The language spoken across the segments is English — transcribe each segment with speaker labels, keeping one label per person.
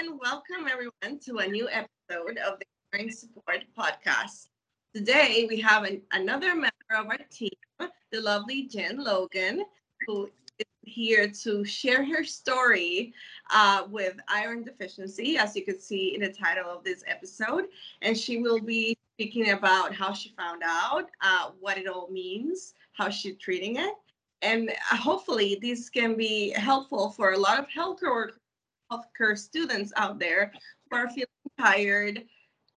Speaker 1: and welcome everyone to a new episode of the Caring Support Podcast. Today we have an, another member of our team, the lovely Jen Logan, who is here to share her story uh, with iron deficiency, as you can see in the title of this episode. And she will be speaking about how she found out, uh, what it all means, how she's treating it. And uh, hopefully, this can be helpful for a lot of healthcare healthcare students out there who are feeling tired,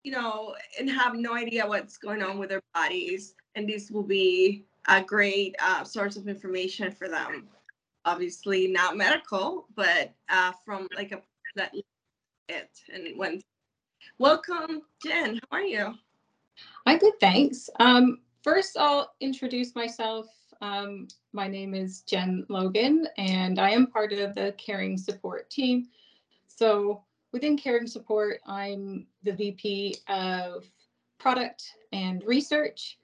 Speaker 1: you know, and have no idea what's going on with their bodies. And this will be a great uh, source of information for them. Obviously, not medical, but uh, from like a that it and when. Welcome, Jen. How are you?
Speaker 2: I'm good, thanks. Um, first, I'll introduce myself. Um, my name is Jen Logan, and I am part of the caring support team. So within caring support, I'm the VP of product and research.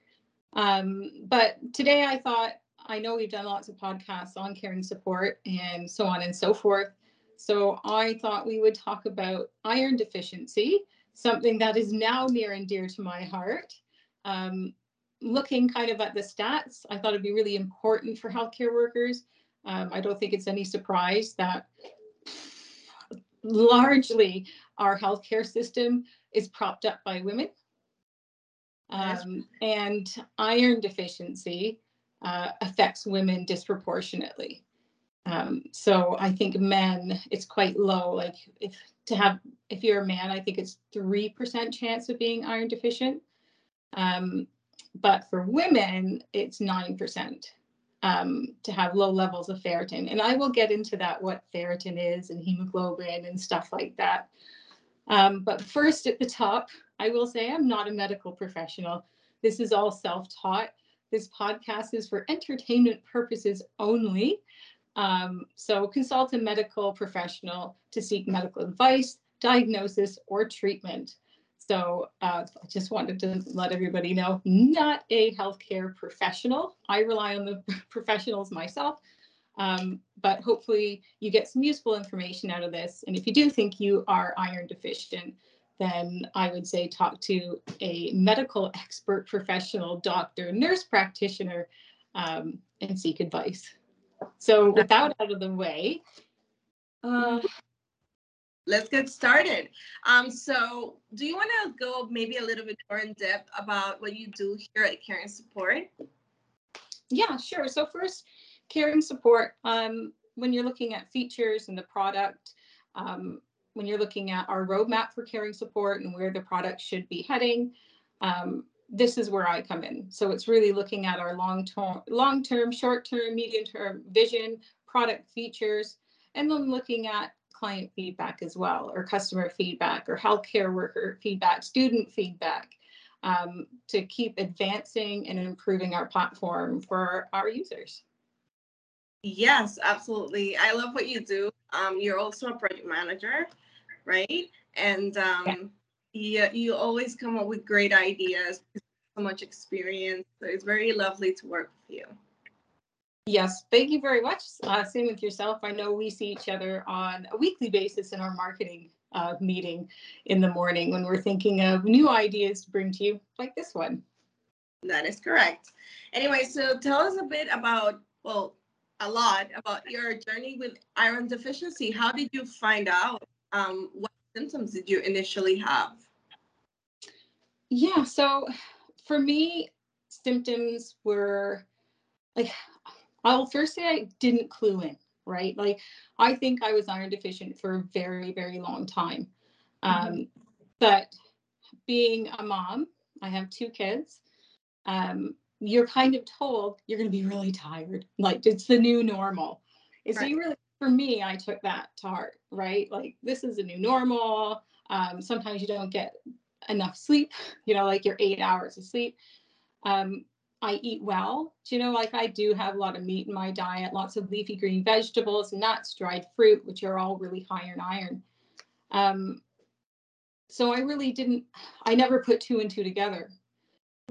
Speaker 2: Um, but today I thought, I know we've done lots of podcasts on caring support and so on and so forth. So I thought we would talk about iron deficiency, something that is now near and dear to my heart. Um, looking kind of at the stats, I thought it'd be really important for healthcare workers. Um, I don't think it's any surprise that largely our healthcare system is propped up by women. Um, and iron deficiency uh, affects women disproportionately. Um, so I think men, it's quite low. Like if to have, if you're a man, I think it's three percent chance of being iron deficient. Um, but for women, it's nine percent um, to have low levels of ferritin. And I will get into that, what ferritin is and hemoglobin and stuff like that. Um, but first at the top, I will say I'm not a medical professional. This is all self-taught. This podcast is for entertainment purposes only. Um, so consult a medical professional to seek medical advice, diagnosis, or treatment. So uh, I just wanted to let everybody know, not a healthcare professional. I rely on the professionals myself, um, but hopefully you get some useful information out of this. And if you do think you are iron deficient, then I would say talk to a medical expert professional, doctor, nurse practitioner, um, and seek advice. So with that out of the way, uh,
Speaker 1: let's get started. Um, so do you want to go maybe a little bit more in depth about what you do here at Caring Support?
Speaker 2: Yeah, sure. So first, Caring Support, um, when you're looking at features and the product, um, when you're looking at our roadmap for Caring Support and where the product should be heading, um, this is where I come in. So it's really looking at our long-term, long-term, short-term, medium-term vision, product features, and then looking at client feedback as well, or customer feedback, or healthcare worker feedback, student feedback, um, to keep advancing and improving our platform for our users.
Speaker 1: Yes, absolutely. I love what you do. Um, you're also a project manager, right? And um, yeah. you, you always come up with great ideas, so much experience. So it's very lovely to work with you.
Speaker 2: Yes, thank you very much. Uh, same with yourself. I know we see each other on a weekly basis in our marketing uh, meeting in the morning when we're thinking of new ideas to bring to you, like this one.
Speaker 1: That is correct. Anyway, so tell us a bit about, well, a lot about your journey with iron deficiency. How did you find out? Um, what symptoms did you initially have?
Speaker 2: Yeah, so for me, symptoms were like I'll first say I didn't clue in, right? Like I think I was iron deficient for a very, very long time. Mm-hmm. Um, but being a mom, I have two kids. Um, you're kind of told you're going to be really tired. Like it's the new normal. And right. so you really, for me, I took that to heart, right? Like this is a new normal. Um, sometimes you don't get enough sleep, you know, like your eight hours of sleep. Um, I eat well. Do you know, like I do have a lot of meat in my diet, lots of leafy green vegetables, nuts, dried fruit, which are all really high in iron. Um, so I really didn't, I never put two and two together.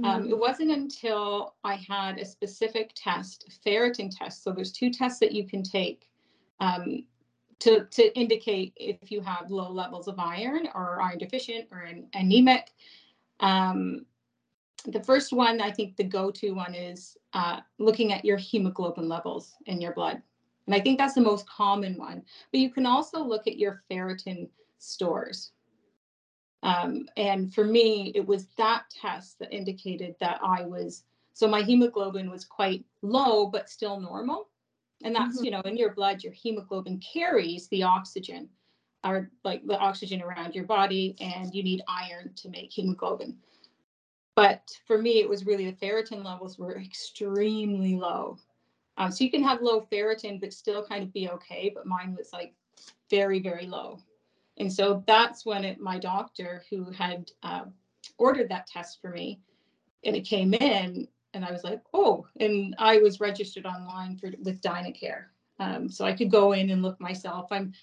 Speaker 2: Um, mm-hmm. It wasn't until I had a specific test, a ferritin test. So there's two tests that you can take um, to, to indicate if you have low levels of iron or iron deficient or an, anemic. Um, the first one, I think the go-to one is uh, looking at your hemoglobin levels in your blood. And I think that's the most common one. But you can also look at your ferritin stores. Um, and for me, it was that test that indicated that I was, so my hemoglobin was quite low, but still normal. And that's, mm-hmm. you know, in your blood, your hemoglobin carries the oxygen or like the oxygen around your body, and you need iron to make hemoglobin. But for me, it was really the ferritin levels were extremely low. Um, so you can have low ferritin, but still kind of be okay. But mine was like very, very low. And so that's when it, my doctor, who had uh, ordered that test for me, and it came in, and I was like, oh, and I was registered online for with Dynacare, um, so I could go in and look myself. I'm,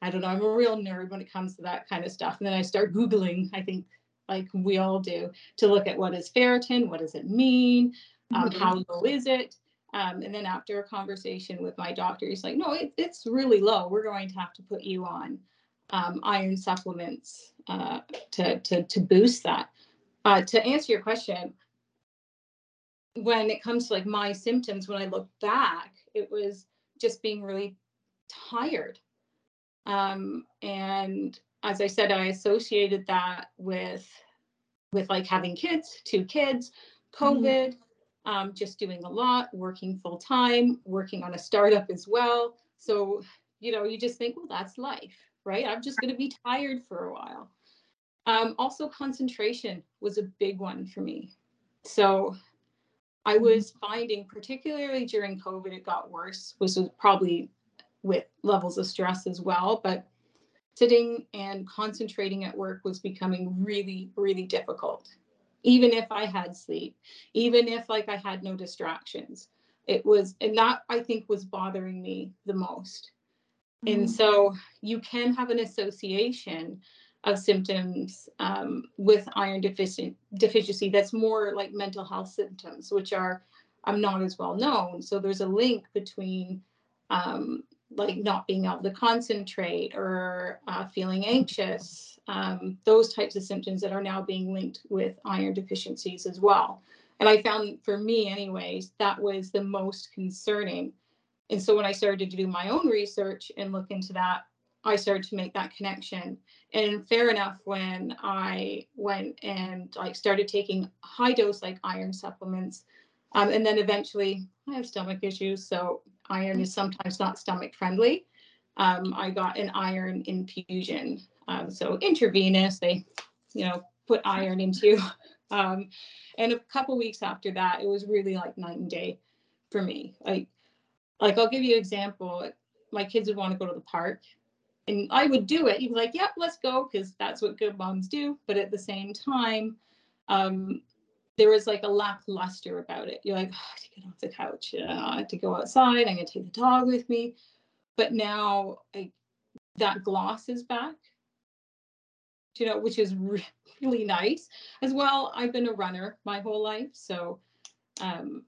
Speaker 2: I don't know, I'm a real nerd when it comes to that kind of stuff. And then I start googling. I think like we all do to look at what is ferritin, what does it mean, um, mm-hmm. how low is it. Um, and then after a conversation with my doctor, he's like, no, it, it's really low. We're going to have to put you on um, iron supplements uh, to, to, to boost that. Uh, to answer your question, when it comes to like my symptoms, when I look back, it was just being really tired. Um, and as I said, I associated that with with like having kids, two kids, mm-hmm. COVID, mm-hmm. um, just doing a lot, working full time, working on a startup as well. So, you know, you just think, well, that's life right? I'm just going to be tired for a while. Um, also, concentration was a big one for me. So I mm-hmm. was finding, particularly during COVID, it got worse, which was probably with levels of stress as well. But sitting and concentrating at work was becoming really, really difficult. Even if I had sleep, even if like I had no distractions, it was, and that I think was bothering me the most. And mm-hmm. so you can have an association of symptoms um, with iron deficient deficiency that's more like mental health symptoms, which are um, not as well known. So there's a link between um, like not being able to concentrate or uh, feeling anxious, um, those types of symptoms that are now being linked with iron deficiencies as well. And I found for me, anyways, that was the most concerning and so when I started to do my own research and look into that, I started to make that connection. And fair enough, when I went and like started taking high dose like iron supplements, um, and then eventually I have stomach issues, so iron is sometimes not stomach friendly. Um, I got an iron infusion, um, so intravenous. They, you know, put iron into. Um, and a couple weeks after that, it was really like night and day for me. Like like I'll give you an example. My kids would want to go to the park and I would do it. He'd be like, yep, let's go, because that's what good moms do. But at the same time, um, there was like a lackluster about it. You're like, oh, I have to get off the couch, uh, I have to go outside. I'm gonna take the dog with me. But now I, that gloss is back, you know, which is really nice. As well, I've been a runner my whole life, so um,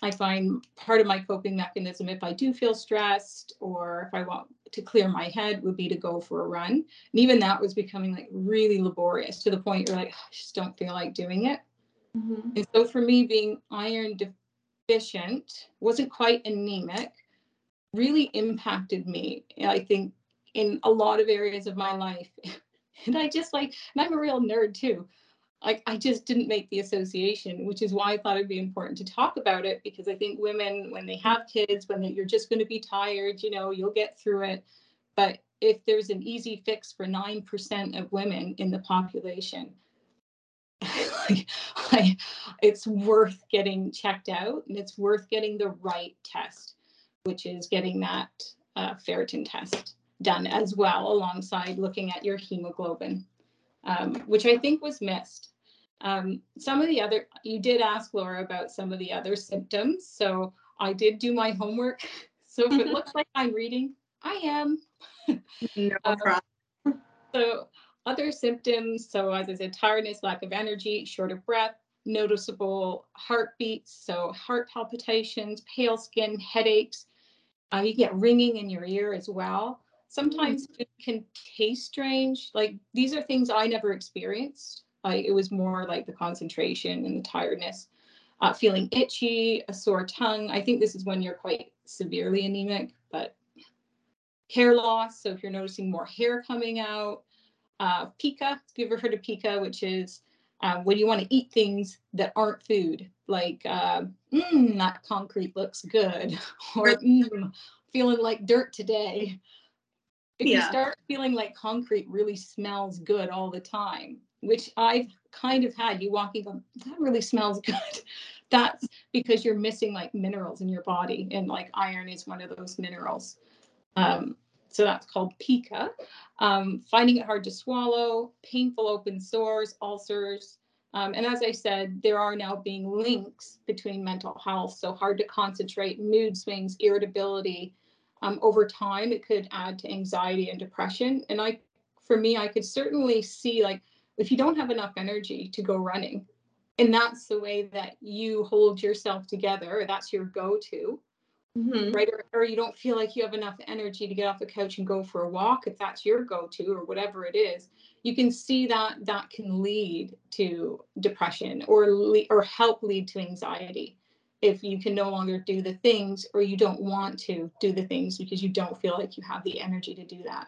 Speaker 2: I find part of my coping mechanism, if I do feel stressed or if I want to clear my head, would be to go for a run. And even that was becoming like really laborious to the point you're like, I just don't feel like doing it. Mm-hmm. And so for me, being iron deficient, wasn't quite anemic, really impacted me. I think in a lot of areas of my life. and I just like, and I'm a real nerd too. I, I just didn't make the association, which is why I thought it'd be important to talk about it because I think women, when they have kids, when you're just going to be tired, you know, you'll get through it. But if there's an easy fix for 9% of women in the population, like, it's worth getting checked out and it's worth getting the right test, which is getting that uh, ferritin test done as well alongside looking at your hemoglobin, um, which I think was missed. Um, some of the other, you did ask Laura about some of the other symptoms. So I did do my homework. So if it looks like I'm reading, I am. No um, problem. so other symptoms, so as I said, tiredness, lack of energy, short of breath, noticeable heartbeats, so heart palpitations, pale skin, headaches. Uh, you get ringing in your ear as well. Sometimes food can taste strange. Like these are things I never experienced. Like it was more like the concentration and the tiredness, uh, feeling itchy, a sore tongue. I think this is when you're quite severely anemic, but hair loss. So if you're noticing more hair coming out, uh, pica, have you ever heard of pica, which is uh, when you want to eat things that aren't food, like uh, mm, that concrete looks good, or mm, feeling like dirt today. If yeah. you start feeling like concrete really smells good all the time, which I've kind of had, you walking, go, that really smells good. That's because you're missing like minerals in your body, and like iron is one of those minerals. Um, so that's called pica. Um, finding it hard to swallow, painful open sores, ulcers. Um, and as I said, there are now being links between mental health. So hard to concentrate, mood swings, irritability. Um, over time, it could add to anxiety and depression. And I, for me, I could certainly see like if you don't have enough energy to go running, and that's the way that you hold yourself together, that's your go-to Mm-hmm. right? Or, or, you don't feel like you have enough energy to get off the couch and go for a walk, if that's your go-to or whatever it is, you can see that that can lead to depression or le- or help lead to anxiety if you can no longer do the things or you don't want to do the things because you don't feel like you have the energy to do that.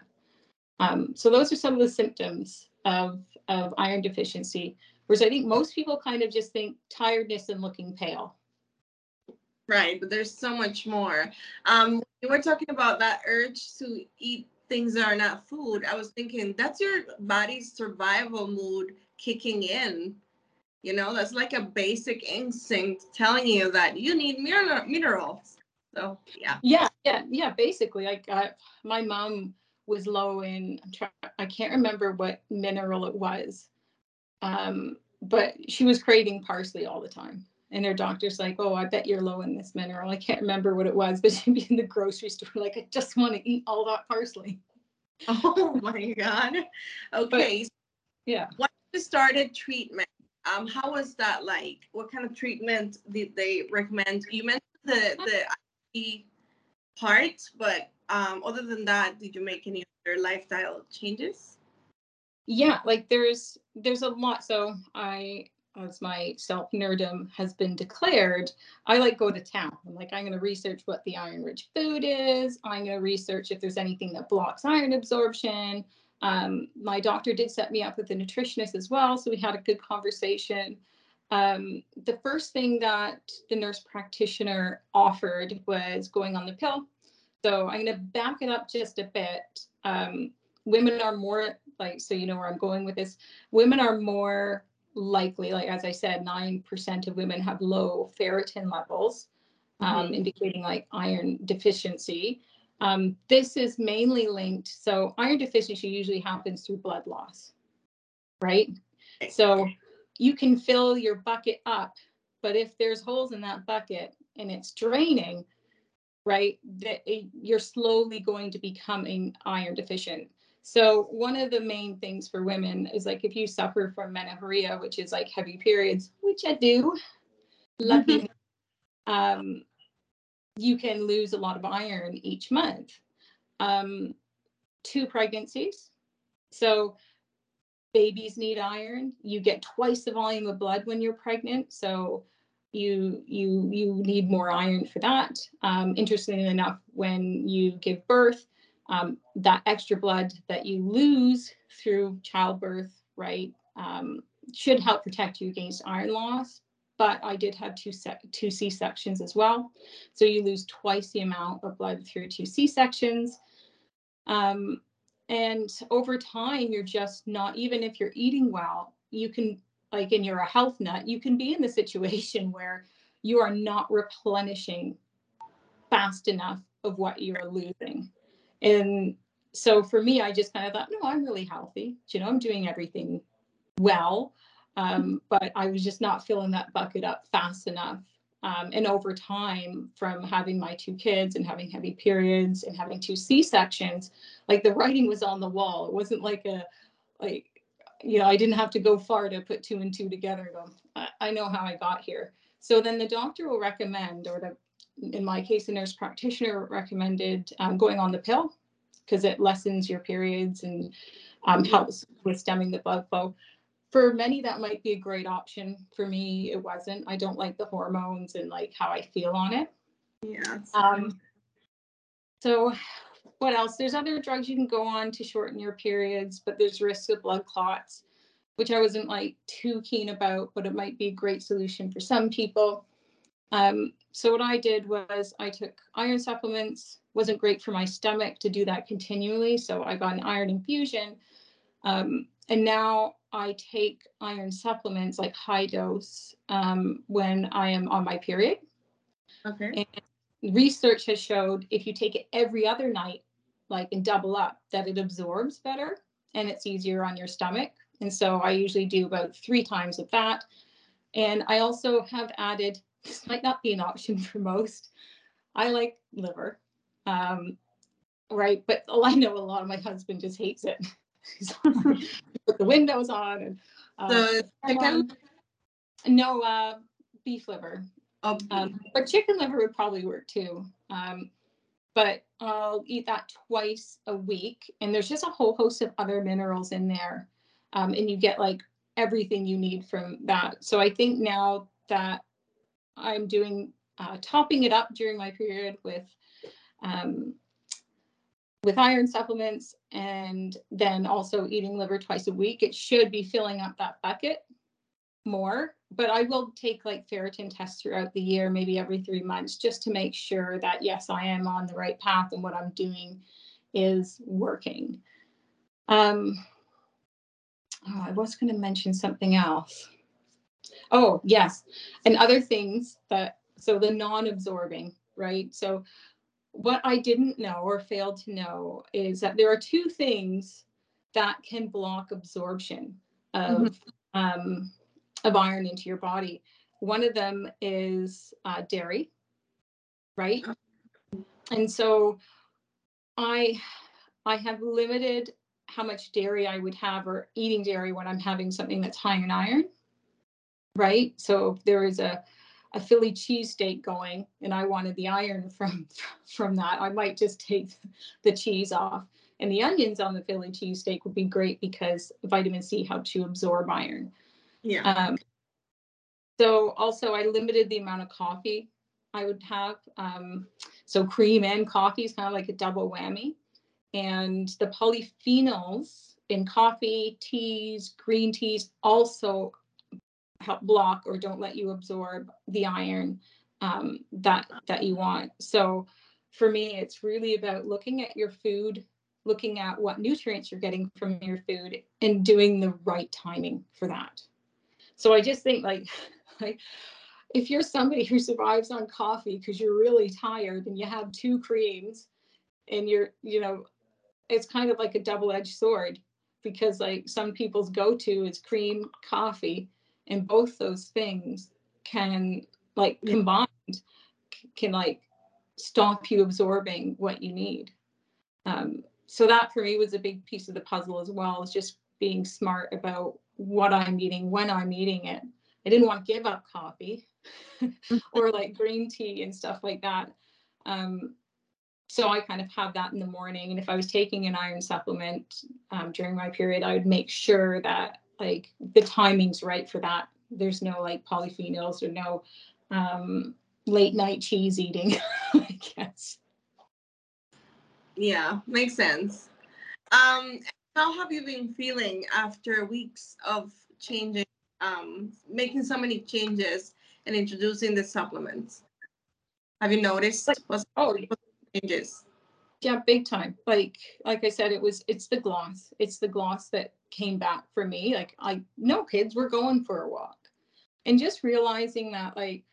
Speaker 2: Um, so those are some of the symptoms of of iron deficiency. Whereas I think most people kind of just think tiredness and looking pale
Speaker 1: Right, but there's so much more. Um, we were talking about that urge to eat things that are not food. I was thinking that's your body's survival mood kicking in. You know, that's like a basic instinct telling you that you need minerals. So yeah.
Speaker 2: Yeah, yeah, yeah. Basically, like uh, my mom was low in. I can't remember what mineral it was, um, but she was craving parsley all the time and their doctor's like, "Oh, I bet you're low in this mineral." I can't remember what it was, but she'd be in the grocery store like, "I just want to eat all that parsley."
Speaker 1: Oh my god! Okay. But,
Speaker 2: yeah.
Speaker 1: Once you started treatment, um, how was that like? What kind of treatment did they recommend? You mentioned the the IV part, but um, other than that, did you make any other lifestyle changes?
Speaker 2: Yeah, like there's there's a lot. So I as my self nerdom has been declared, I like go to town. I'm like, I'm going to research what the iron rich food is. I'm going to research if there's anything that blocks iron absorption. Um, my doctor did set me up with a nutritionist as well. So we had a good conversation. Um, the first thing that the nurse practitioner offered was going on the pill. So I'm going to back it up just a bit. Um, women are more like, so you know where I'm going with this. Women are more likely, like as I said, 9% of women have low ferritin levels, um, mm-hmm. indicating like iron deficiency. Um, this is mainly linked. So, iron deficiency usually happens through blood loss, right? So, you can fill your bucket up, but if there's holes in that bucket and it's draining, right, that you're slowly going to becoming iron deficient. So one of the main things for women is like if you suffer from menorrhea, which is like heavy periods, which I do, lucky, mm-hmm. um, you can lose a lot of iron each month. Um, two pregnancies. So babies need iron. You get twice the volume of blood when you're pregnant. So you you you need more iron for that. Um, interestingly enough, when you give birth, um, that extra blood that you lose through childbirth, right, um, should help protect you against iron loss. But I did have two, two C sections as well. So you lose twice the amount of blood through two C sections. Um, and over time, you're just not, even if you're eating well, you can, like, and you're a health nut, you can be in the situation where you are not replenishing fast enough of what you're losing. And so for me, I just kind of thought, no, I'm really healthy. You know, I'm doing everything well. Um, but I was just not filling that bucket up fast enough. Um, and over time, from having my two kids and having heavy periods and having two C sections, like the writing was on the wall. It wasn't like a, like, you know, I didn't have to go far to put two and two together. and Go, I, I know how I got here. So then the doctor will recommend, or the in my case, a nurse practitioner recommended um, going on the pill. because it lessens your periods and um, helps with stemming the blood flow. For many, that might be a great option. For me, it wasn't. I don't like the hormones and like how I feel on it.
Speaker 1: Yeah.
Speaker 2: Um, so what else? There's other drugs you can go on to shorten your periods, but there's risks of blood clots, which I wasn't like too keen about, but it might be a great solution for some people. Um, so what I did was I took iron supplements. wasn't great for my stomach to do that continually, so I got an iron infusion. Um, and now I take iron supplements like high dose um, when I am on my period.
Speaker 1: Okay.
Speaker 2: And research has showed if you take it every other night, like and double up, that it absorbs better and it's easier on your stomach. And so I usually do about three times of that. And I also have added this might not be an option for most. I like liver, um, right? But I know a lot of my husband just hates it. put the windows on and
Speaker 1: uh, so chicken.
Speaker 2: No, uh, beef liver. Oh, um, but chicken liver would probably work too. Um, but I'll eat that twice a week, and there's just a whole host of other minerals in there, um, and you get like everything you need from that. So I think now that I'm doing uh, topping it up during my period with um, with iron supplements and then also eating liver twice a week. It should be filling up that bucket more, but I will take like ferritin tests throughout the year, maybe every three months, just to make sure that yes, I am on the right path and what I'm doing is working. Um, oh, I was going to mention something else. Oh, yes. And other things that, so the non absorbing, right? So, what I didn't know or failed to know is that there are two things that can block absorption of, mm-hmm. um, of iron into your body. One of them is uh, dairy, right? And so I I have limited how much dairy I would have or eating dairy when I'm having something that's high in iron right? So if there is a a Philly cheesesteak going and I wanted the iron from from that, I might just take the cheese off. And the onions on the Philly cheesesteak would be great because vitamin C helps to absorb iron.
Speaker 1: Yeah. Um,
Speaker 2: so also I limited the amount of coffee I would have. Um, so cream and coffee is kind of like a double whammy. And the polyphenols in coffee, teas, green teas also help block or don't let you absorb the iron um, that that you want. So for me, it's really about looking at your food, looking at what nutrients you're getting from your food, and doing the right timing for that. So I just think like like if you're somebody who survives on coffee because you're really tired and you have two creams and you're you know it's kind of like a double-edged sword because like some people's go-to is cream coffee and both those things can like combined can like stop you absorbing what you need. Um, so that for me was a big piece of the puzzle as well is just being smart about what i'm eating when i'm eating it. I didn't want to give up coffee or like green tea and stuff like that. Um, so i kind of have that in the morning and if i was taking an iron supplement um, during my period i would make sure that like the timing's right for that. There's no like polyphenols or no um, late night cheese eating, I guess.
Speaker 1: Yeah, makes sense. Um, how have you been feeling after weeks of changing, um, making so many changes and introducing the supplements? Have you noticed like, what's, oh, changes?
Speaker 2: Yeah, big time. Like like I said, it was it's the gloss. It's the gloss that came back for me. Like I no kids, we're going for a walk. And just realizing that like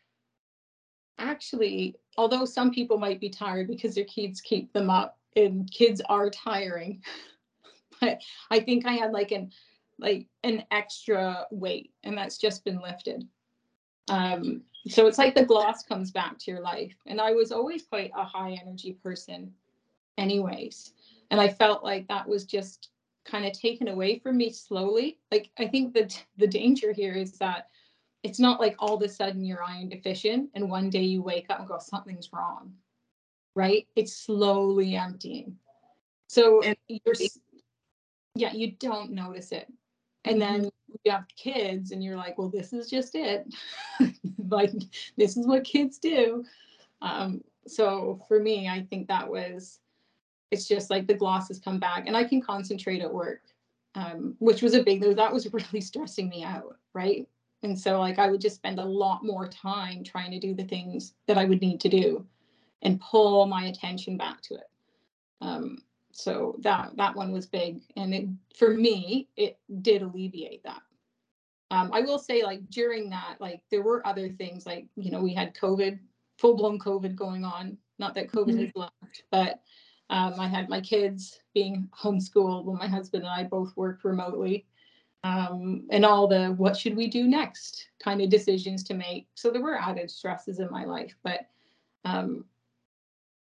Speaker 2: actually, although some people might be tired because their kids keep them up and kids are tiring, but I think I had like an like an extra weight and that's just been lifted. Um, so it's like the gloss comes back to your life. And I was always quite a high energy person, anyways. And I felt like that was just kind of taken away from me slowly. Like I think that the danger here is that it's not like all of a sudden you're iron deficient and one day you wake up and go something's wrong. Right? It's slowly emptying. So and you're, yeah, you don't notice it. And then mm-hmm. you have kids and you're like, well, this is just it. like, this is what kids do. Um, so for me, I think that was, it's just like the glosses come back and I can concentrate at work, um, which was a big, though. that was really stressing me out. Right. And so like I would just spend a lot more time trying to do the things that I would need to do and pull my attention back to it. Um, so that that one was big, and it for me it did alleviate that. Um, I will say like during that, like there were other things like you know we had COVID, full blown COVID going on. Not that COVID mm-hmm. has left, but um, I had my kids being homeschooled when my husband and I both worked remotely. Um, and all the what should we do next kind of decisions to make. So there were added stresses in my life, but um,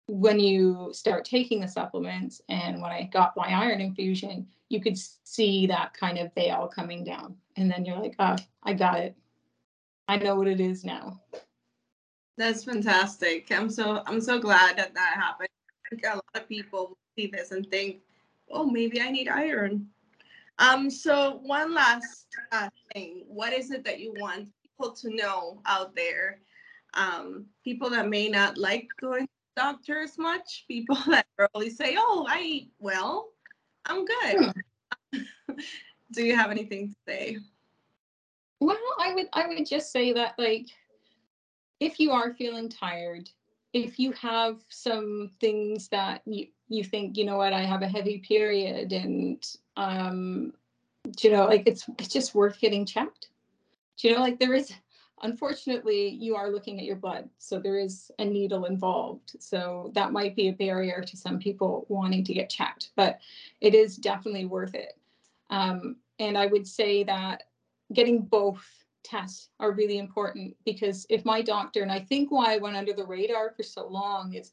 Speaker 2: when you start taking the supplements and when I got my iron infusion, you could see that kind of veil coming down. And then you're like, oh, I got it. I know what it is now.
Speaker 1: That's fantastic. I'm so I'm so glad that that happened. Think a lot of people see this and think, oh, maybe I need iron. Um. So one last uh, thing. What is it that you want people to know out there? Um, people that may not like going to doctors much. People that probably say, "Oh, I eat well. I'm good." Hmm. Do you have anything to say?
Speaker 2: Well, I would I would just say that like if you are feeling tired, if you have some things that you you think, you know what, I have a heavy period and um you know, like it's it's just worth getting checked. Do you know, like there is Unfortunately, you are looking at your blood, so there is a needle involved. So that might be a barrier to some people wanting to get checked, but it is definitely worth it. Um, and I would say that getting both tests are really important because if my doctor, and I think why I went under the radar for so long is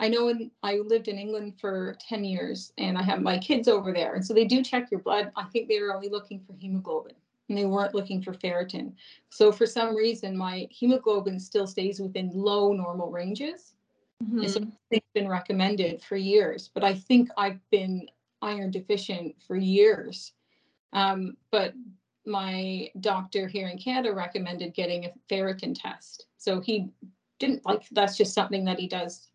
Speaker 2: I know in, I lived in England for 10 years and I have my kids over there. And so they do check your blood. I think they were only looking for hemoglobin and they weren't looking for ferritin. So for some reason, my hemoglobin still stays within low normal ranges. Mm-hmm. And so it's been recommended for years, but I think I've been iron deficient for years. Um, but my doctor here in Canada recommended getting a ferritin test. So he didn't like that's just something that he does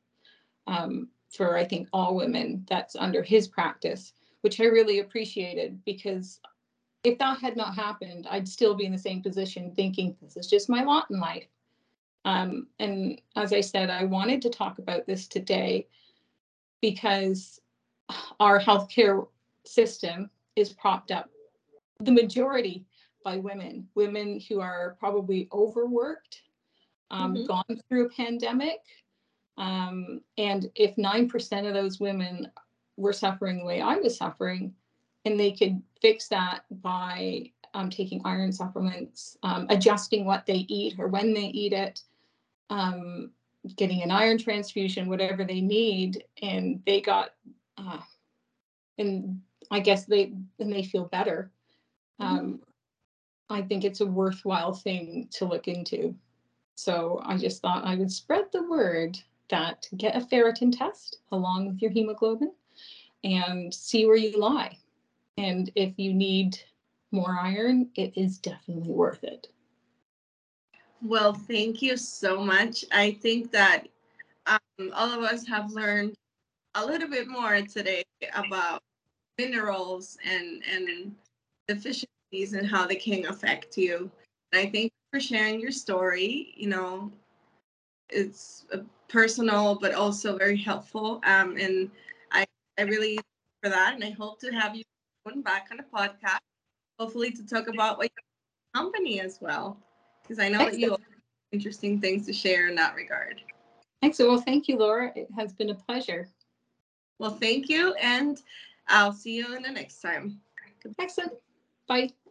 Speaker 2: um, for I think all women. That's under his practice, which I really appreciated because if that had not happened, I'd still be in the same position thinking this is just my lot in life. Um, and as I said, I wanted to talk about this today because our healthcare system is propped up, the majority by women, women who are probably overworked, um, mm-hmm. gone through a pandemic. Um, and if 9% of those women were suffering the way I was suffering, and they could fix that by um, taking iron supplements, um, adjusting what they eat or when they eat it, um, getting an iron transfusion, whatever they need, and they got, uh, and I guess they and they feel better. Mm-hmm. Um, I think it's a worthwhile thing to look into. So I just thought I would spread the word that get a ferritin test along with your hemoglobin and see where you lie. And if you need more iron, it is definitely worth it.
Speaker 1: Well, thank you so much. I think that um, all of us have learned a little bit more today about minerals and and deficiencies and how they can affect you. And I thank you for sharing your story. You know, it's personal but also very helpful. Um, and I I really for that, and I hope to have you back on the podcast, hopefully to talk about what your company as well, because I know Excellent. that you have interesting things to share in that regard.
Speaker 2: Excellent. Well, thank you, Laura. It has been a pleasure.
Speaker 1: Well, thank you, and I'll see you in the next time.
Speaker 2: Excellent. Bye.